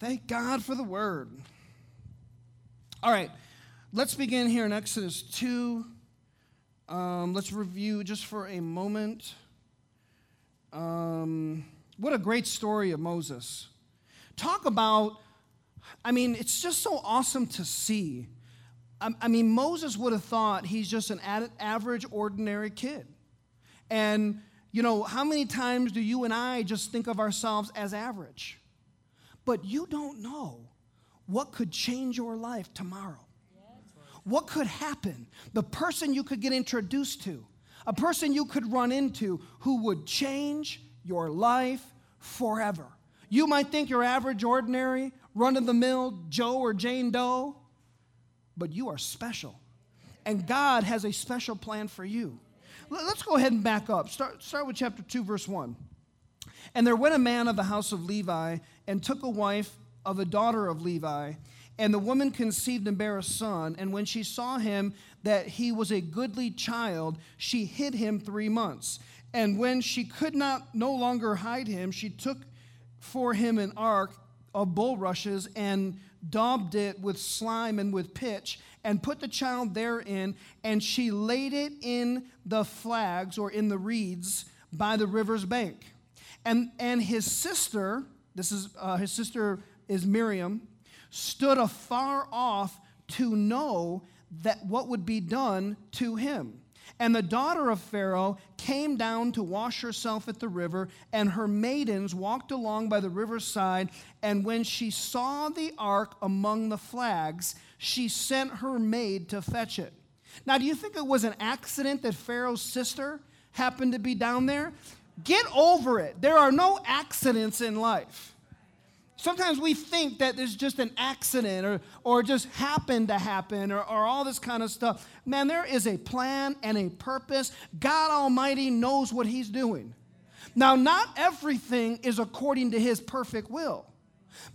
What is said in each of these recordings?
Thank God for the word. All right, let's begin here in Exodus 2. Um, let's review just for a moment. Um, what a great story of Moses. Talk about, I mean, it's just so awesome to see. I, I mean, Moses would have thought he's just an average, ordinary kid. And, you know, how many times do you and I just think of ourselves as average? But you don't know what could change your life tomorrow. What could happen? The person you could get introduced to, a person you could run into who would change your life forever. You might think you're average, ordinary, run of the mill Joe or Jane Doe, but you are special. And God has a special plan for you. Let's go ahead and back up. Start, start with chapter 2, verse 1. And there went a man of the house of Levi and took a wife of a daughter of Levi. And the woman conceived and bare a son. And when she saw him that he was a goodly child, she hid him three months. And when she could not no longer hide him, she took for him an ark of bulrushes and daubed it with slime and with pitch and put the child therein. And she laid it in the flags or in the reeds by the river's bank. And, and his sister, this is uh, his sister is Miriam, stood afar off to know that what would be done to him. And the daughter of Pharaoh came down to wash herself at the river, and her maidens walked along by the riverside. And when she saw the ark among the flags, she sent her maid to fetch it. Now, do you think it was an accident that Pharaoh's sister happened to be down there? Get over it. There are no accidents in life. Sometimes we think that there's just an accident or, or just happened to happen or, or all this kind of stuff. Man, there is a plan and a purpose. God Almighty knows what He's doing. Now, not everything is according to His perfect will.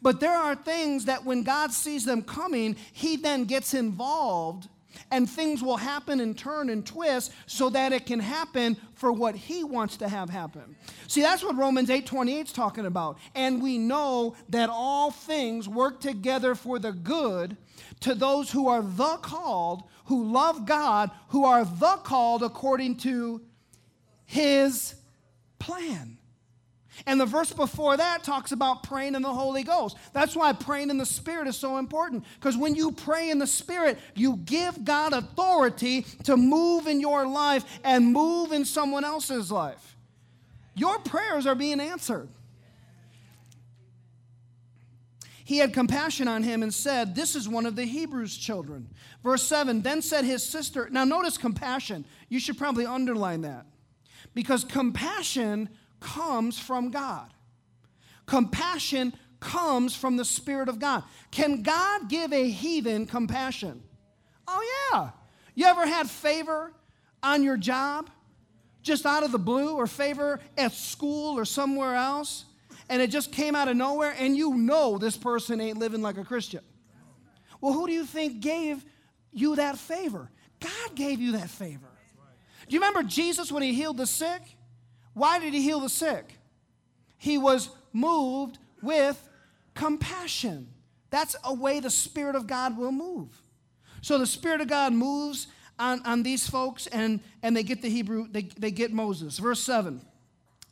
But there are things that when God sees them coming, He then gets involved and things will happen and turn and twist so that it can happen for what he wants to have happen. See, that's what Romans 8:28 is talking about. And we know that all things work together for the good to those who are the called, who love God, who are the called according to his plan. And the verse before that talks about praying in the Holy Ghost. That's why praying in the Spirit is so important. Because when you pray in the Spirit, you give God authority to move in your life and move in someone else's life. Your prayers are being answered. He had compassion on him and said, This is one of the Hebrews' children. Verse 7 Then said his sister, now notice compassion. You should probably underline that. Because compassion comes from God. Compassion comes from the Spirit of God. Can God give a heathen compassion? Oh, yeah. You ever had favor on your job just out of the blue or favor at school or somewhere else and it just came out of nowhere and you know this person ain't living like a Christian? Well, who do you think gave you that favor? God gave you that favor. Do you remember Jesus when he healed the sick? Why did he heal the sick? He was moved with compassion. That's a way the Spirit of God will move. So the Spirit of God moves on, on these folks and, and they get the Hebrew, they, they get Moses. Verse 7.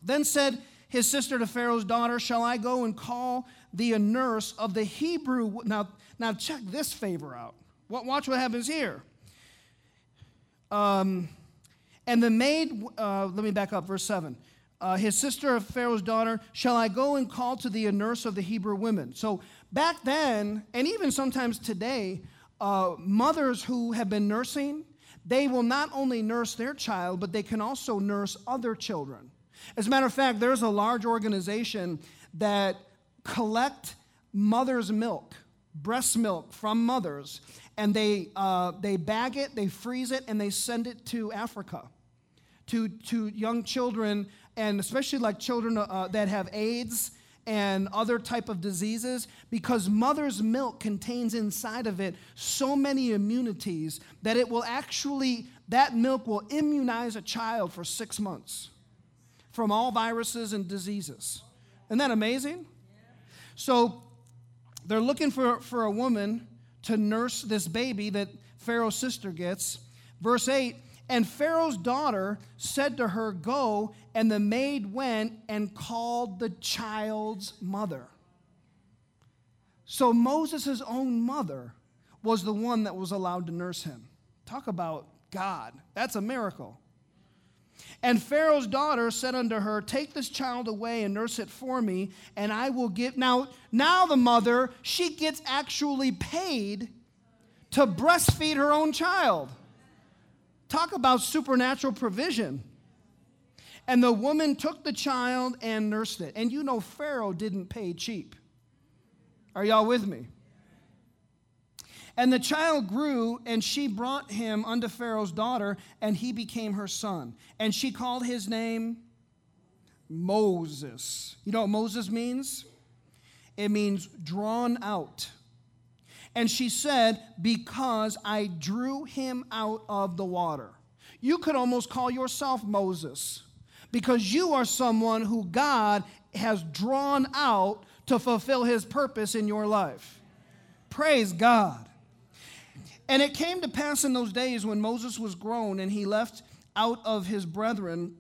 Then said his sister to Pharaoh's daughter, Shall I go and call thee a nurse of the Hebrew? Now, now check this favor out. What, Watch what happens here. Um, and the maid, uh, let me back up, verse 7. Uh, his sister of Pharaoh's daughter, shall I go and call to thee a nurse of the Hebrew women? So back then, and even sometimes today, uh, mothers who have been nursing, they will not only nurse their child, but they can also nurse other children. As a matter of fact, there's a large organization that collect mother's milk, breast milk from mothers, and they, uh, they bag it, they freeze it, and they send it to Africa to, to young children, and especially like children uh, that have AIDS and other type of diseases because mother's milk contains inside of it so many immunities that it will actually that milk will immunize a child for six months from all viruses and diseases isn't that amazing so they're looking for, for a woman to nurse this baby that Pharaoh's sister gets. Verse 8 And Pharaoh's daughter said to her, Go. And the maid went and called the child's mother. So Moses' own mother was the one that was allowed to nurse him. Talk about God. That's a miracle. And Pharaoh's daughter said unto her, Take this child away and nurse it for me, and I will give. Now, now the mother, she gets actually paid to breastfeed her own child. Talk about supernatural provision. And the woman took the child and nursed it. And you know, Pharaoh didn't pay cheap. Are y'all with me? And the child grew, and she brought him unto Pharaoh's daughter, and he became her son. And she called his name Moses. You know what Moses means? It means drawn out. And she said, Because I drew him out of the water. You could almost call yourself Moses, because you are someone who God has drawn out to fulfill his purpose in your life. Praise God. And it came to pass in those days when Moses was grown and he left out of his brethren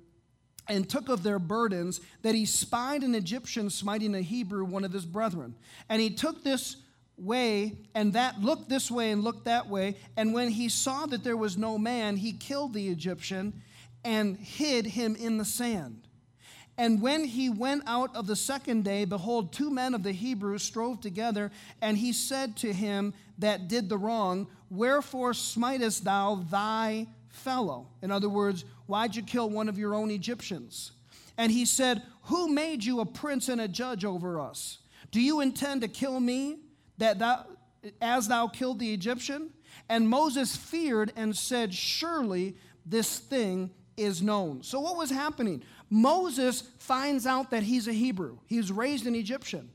and took of their burdens that he spied an Egyptian smiting a Hebrew, one of his brethren. And he took this way and that looked this way and looked that way. And when he saw that there was no man, he killed the Egyptian and hid him in the sand. And when he went out of the second day, behold, two men of the Hebrews strove together, and he said to him that did the wrong, Wherefore smitest thou thy fellow? In other words, why'd you kill one of your own Egyptians? And he said, Who made you a prince and a judge over us? Do you intend to kill me that thou, as thou killed the Egyptian? And Moses feared and said, Surely this thing is known. So, what was happening? Moses finds out that he's a Hebrew, he's raised an Egyptian.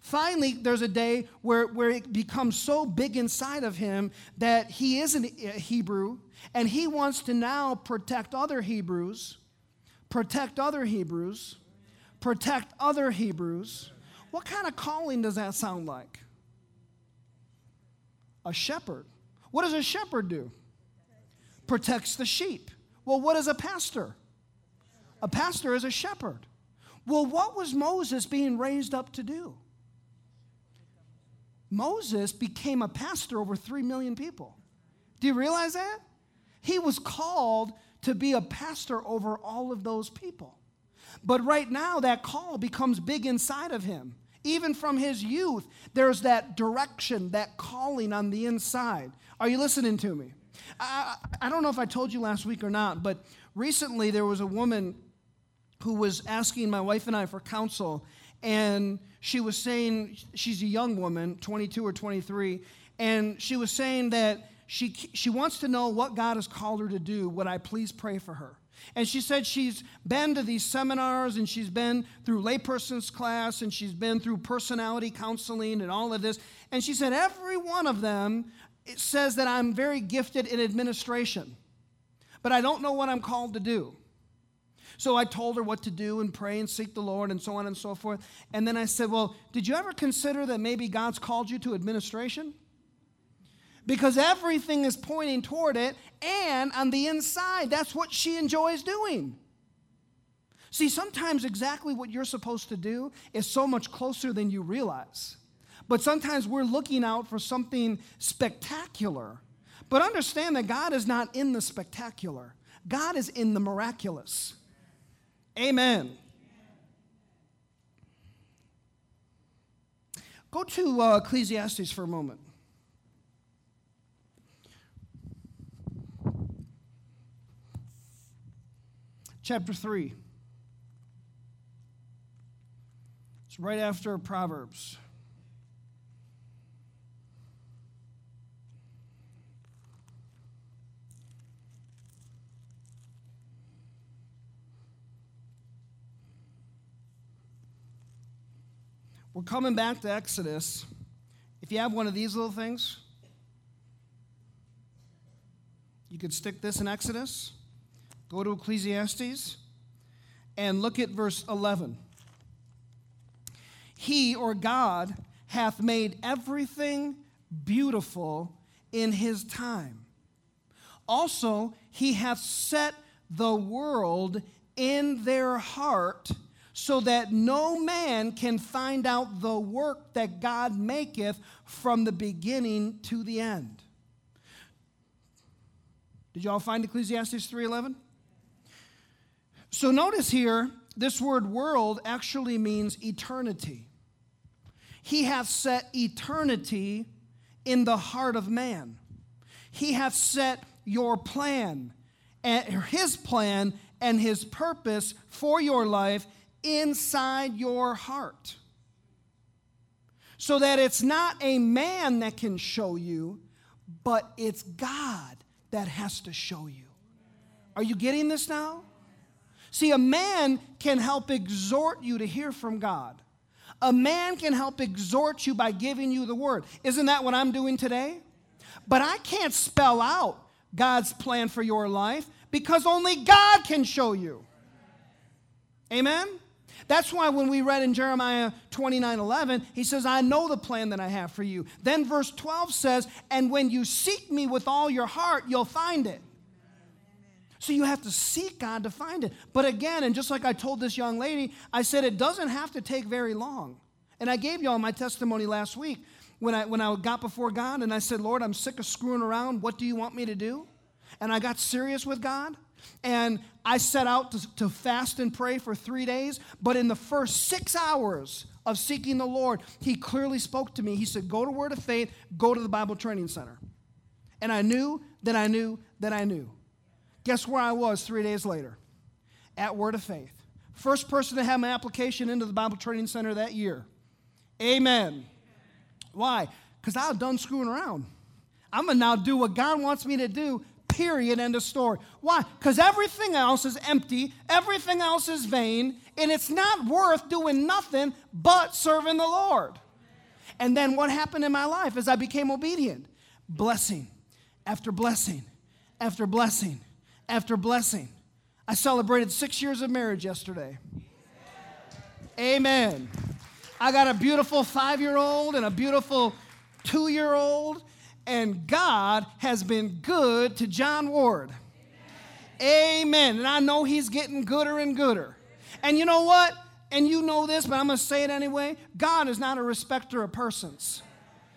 Finally, there's a day where, where it becomes so big inside of him that he is a Hebrew and he wants to now protect other Hebrews, protect other Hebrews, protect other Hebrews. What kind of calling does that sound like? A shepherd. What does a shepherd do? Protects the sheep. Well, what is a pastor? A pastor is a shepherd. Well, what was Moses being raised up to do? Moses became a pastor over 3 million people. Do you realize that? He was called to be a pastor over all of those people. But right now, that call becomes big inside of him. Even from his youth, there's that direction, that calling on the inside. Are you listening to me? I, I don't know if I told you last week or not, but recently there was a woman who was asking my wife and I for counsel, and she was saying, she's a young woman, 22 or 23, and she was saying that she, she wants to know what God has called her to do. Would I please pray for her? And she said she's been to these seminars and she's been through layperson's class and she's been through personality counseling and all of this. And she said every one of them says that I'm very gifted in administration, but I don't know what I'm called to do. So I told her what to do and pray and seek the Lord and so on and so forth. And then I said, Well, did you ever consider that maybe God's called you to administration? Because everything is pointing toward it, and on the inside, that's what she enjoys doing. See, sometimes exactly what you're supposed to do is so much closer than you realize. But sometimes we're looking out for something spectacular. But understand that God is not in the spectacular, God is in the miraculous. Amen. Go to uh, Ecclesiastes for a moment. Chapter 3. It's right after Proverbs. We're coming back to Exodus. If you have one of these little things, you could stick this in Exodus, go to Ecclesiastes, and look at verse 11. He or God hath made everything beautiful in his time. Also, he hath set the world in their heart so that no man can find out the work that God maketh from the beginning to the end. Did y'all find Ecclesiastes 3:11? So notice here, this word world actually means eternity. He hath set eternity in the heart of man. He hath set your plan, and his plan and his purpose for your life inside your heart. So that it's not a man that can show you, but it's God that has to show you. Are you getting this now? See, a man can help exhort you to hear from God. A man can help exhort you by giving you the word. Isn't that what I'm doing today? But I can't spell out God's plan for your life because only God can show you. Amen? That's why when we read in Jeremiah 29 11, he says, I know the plan that I have for you. Then verse 12 says, And when you seek me with all your heart, you'll find it. So you have to seek God to find it. But again, and just like I told this young lady, I said it doesn't have to take very long. And I gave y'all my testimony last week when I, when I got before God and I said, Lord, I'm sick of screwing around. What do you want me to do? And I got serious with God. And I set out to, to fast and pray for three days. But in the first six hours of seeking the Lord, He clearly spoke to me. He said, Go to Word of Faith, go to the Bible Training Center. And I knew that I knew that I knew. Guess where I was three days later? At Word of Faith. First person to have my application into the Bible Training Center that year. Amen. Why? Because I was done screwing around. I'm going to now do what God wants me to do, period, end of story. Why? Because everything else is empty, everything else is vain, and it's not worth doing nothing but serving the Lord. And then what happened in my life as I became obedient? Blessing after blessing after blessing after blessing. I celebrated six years of marriage yesterday. Amen. I got a beautiful five year old and a beautiful two year old, and God has been good to John Ward. Amen. And I know he's getting gooder and gooder. And you know what? And you know this, but I'm going to say it anyway. God is not a respecter of persons.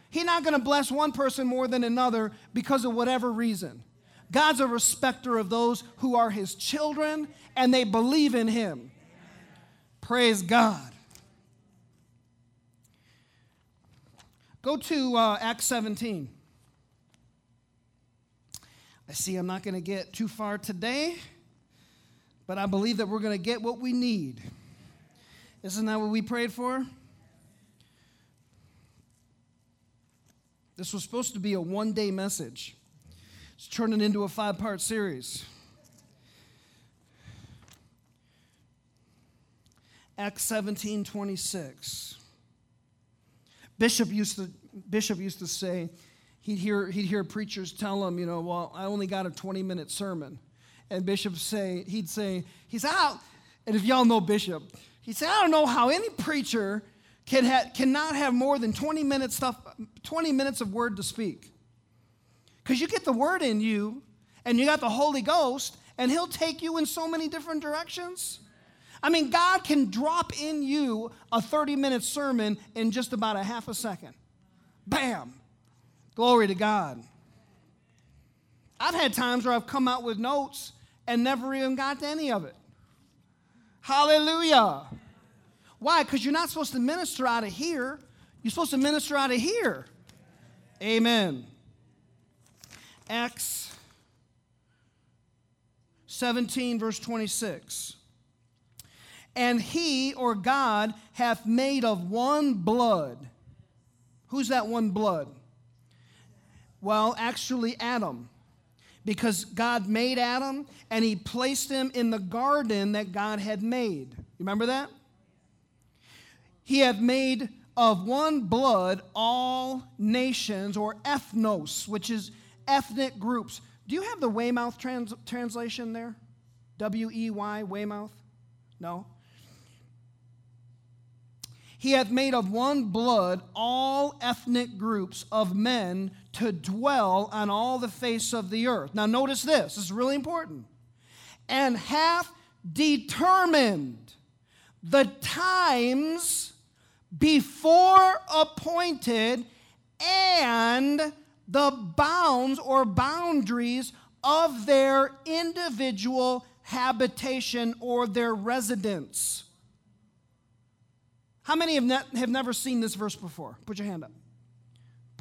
He's not going to bless one person more than another because of whatever reason. God's a respecter of those who are his children and they believe in him. Praise God. Go to uh, Acts 17. I see I'm not going to get too far today, but I believe that we're going to get what we need. Isn't that what we prayed for? This was supposed to be a one day message. It's turning into a five part series. Acts 17 26. Bishop used to, Bishop used to say, he'd hear, he'd hear preachers tell him, you know, well, I only got a 20 minute sermon. And Bishop say, he'd say, he's out. And if y'all know Bishop, he said, I don't know how any preacher can ha- cannot have more than 20 minutes stuff, 20 minutes of word to speak. Because you get the word in you, and you got the Holy Ghost, and He'll take you in so many different directions. I mean, God can drop in you a 30 minute sermon in just about a half a second. Bam! Glory to God. I've had times where I've come out with notes and never even got to any of it. Hallelujah. Why? Because you're not supposed to minister out of here, you're supposed to minister out of here. Amen. Acts 17, verse 26. And he or God hath made of one blood. Who's that one blood? Well, actually, Adam. Because God made Adam and he placed him in the garden that God had made. You remember that? He hath made of one blood all nations, or ethnos, which is ethnic groups. Do you have the Weymouth trans- translation there? W E Y, Weymouth? No? He hath made of one blood all ethnic groups of men to dwell on all the face of the earth. Now, notice this, this is really important. And hath determined the times before appointed and the bounds or boundaries of their individual habitation or their residence. How many have, ne- have never seen this verse before? Put your hand up.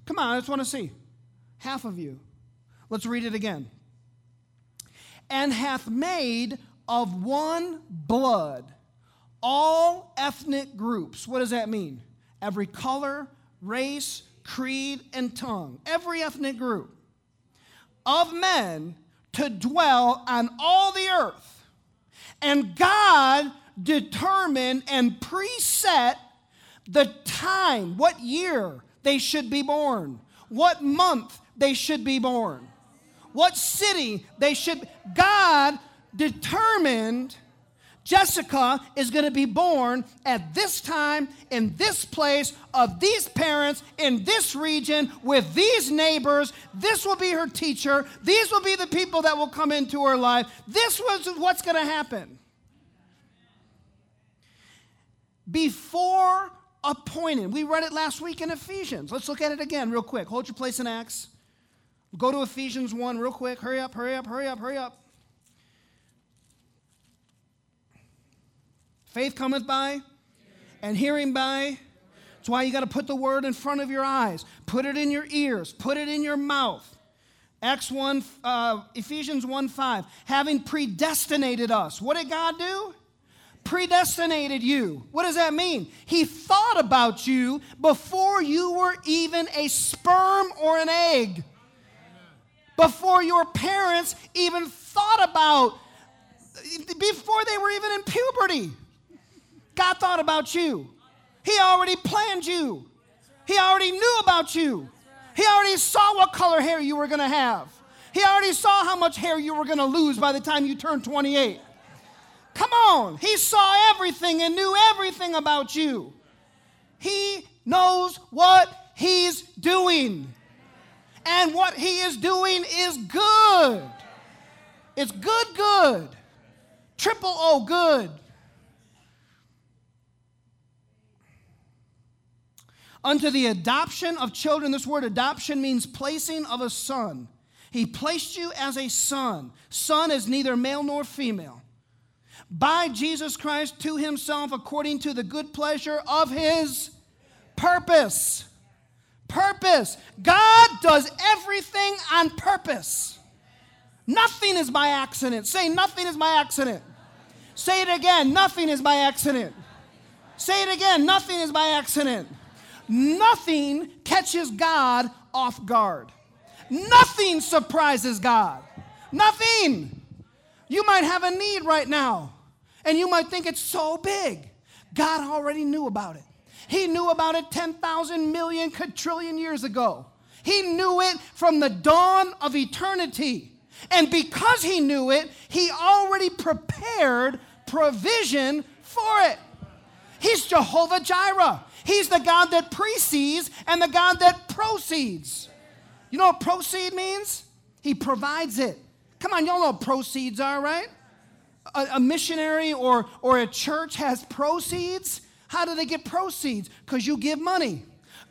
Come on, I just want to see. Half of you. Let's read it again. And hath made of one blood all ethnic groups. What does that mean? Every color, race, creed, and tongue. Every ethnic group of men to dwell on all the earth. And God determined and preset the time, what year they should be born, what month they should be born, what city they should. God determined Jessica is going to be born at this time, in this place, of these parents, in this region, with these neighbors. This will be her teacher. These will be the people that will come into her life. This was what's going to happen before appointed. We read it last week in Ephesians. Let's look at it again, real quick. Hold your place in Acts. Go to Ephesians 1 real quick. Hurry up, hurry up, hurry up, hurry up. Faith cometh by, and hearing by. That's why you got to put the word in front of your eyes, put it in your ears, put it in your mouth. Acts 1, uh, Ephesians 1 5, having predestinated us. What did God do? predestinated you. What does that mean? He thought about you before you were even a sperm or an egg. Before your parents even thought about, before they were even in puberty. God thought about you. He already planned you. He already knew about you. He already saw what color hair you were going to have. He already saw how much hair you were going to lose by the time you turned 28. Come on. He saw everything and knew everything about you. He knows what he's doing. And what he is doing is good. It's good, good. Triple O, good. Unto the adoption of children, this word adoption means placing of a son. He placed you as a son. Son is neither male nor female by Jesus Christ to himself according to the good pleasure of his purpose. Purpose. God does everything on purpose. Nothing is by accident. Say, nothing is by accident. Say it again. Nothing is by accident. Say it again. Nothing is by accident. Nothing catches God off guard. Nothing surprises God. Nothing. You might have a need right now. And you might think it's so big. God already knew about it. He knew about it 10,000 million quadrillion years ago. He knew it from the dawn of eternity. And because he knew it, he already prepared provision for it. He's Jehovah Jireh. He's the God that precedes and the God that proceeds. You know what proceed means? He provides it. Come on, y'all know what proceeds are, right? a, a missionary or, or a church has proceeds, how do they get proceeds? Because you give money.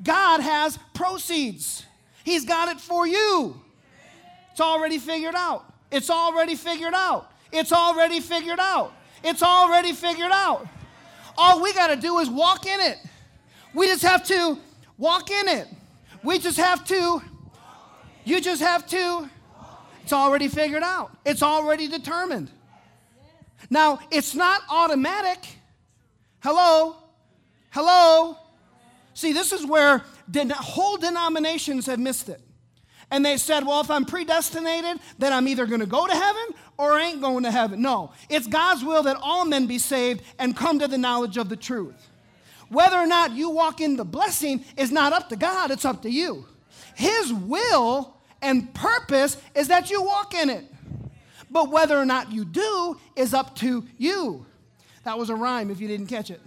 God has proceeds, He's got it for you. It's already figured out. It's already figured out. It's already figured out. It's already figured out. All we got to do is walk in it. We just have to walk in it. We just have to, you just have to, it's already figured out. It's already determined. Now, it's not automatic. Hello? Hello? See, this is where den- whole denominations have missed it. And they said, well, if I'm predestinated, then I'm either going to go to heaven or ain't going to heaven. No, it's God's will that all men be saved and come to the knowledge of the truth. Whether or not you walk in the blessing is not up to God, it's up to you. His will and purpose is that you walk in it. But whether or not you do is up to you. That was a rhyme if you didn't catch it.